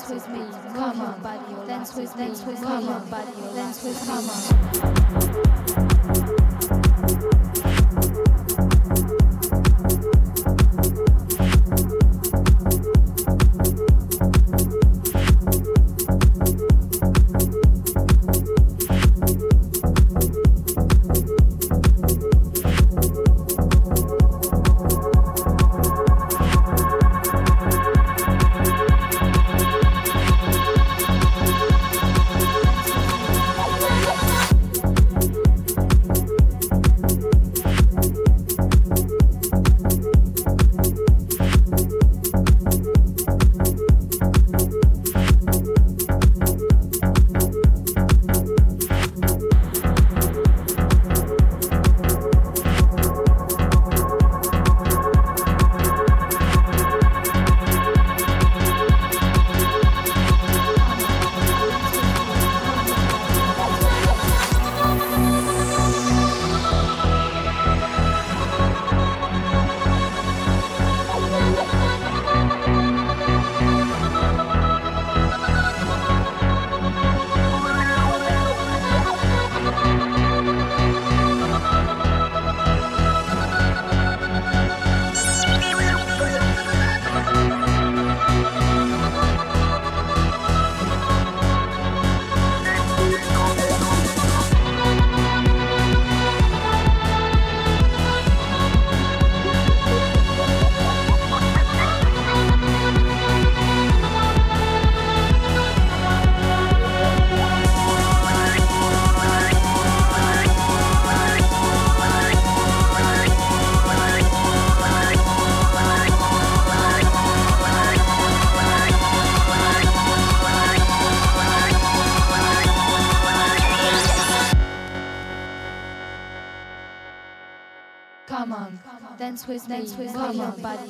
dance with me, come on, dance with me, come on, dance with me, come on. Me, dance with come on, body,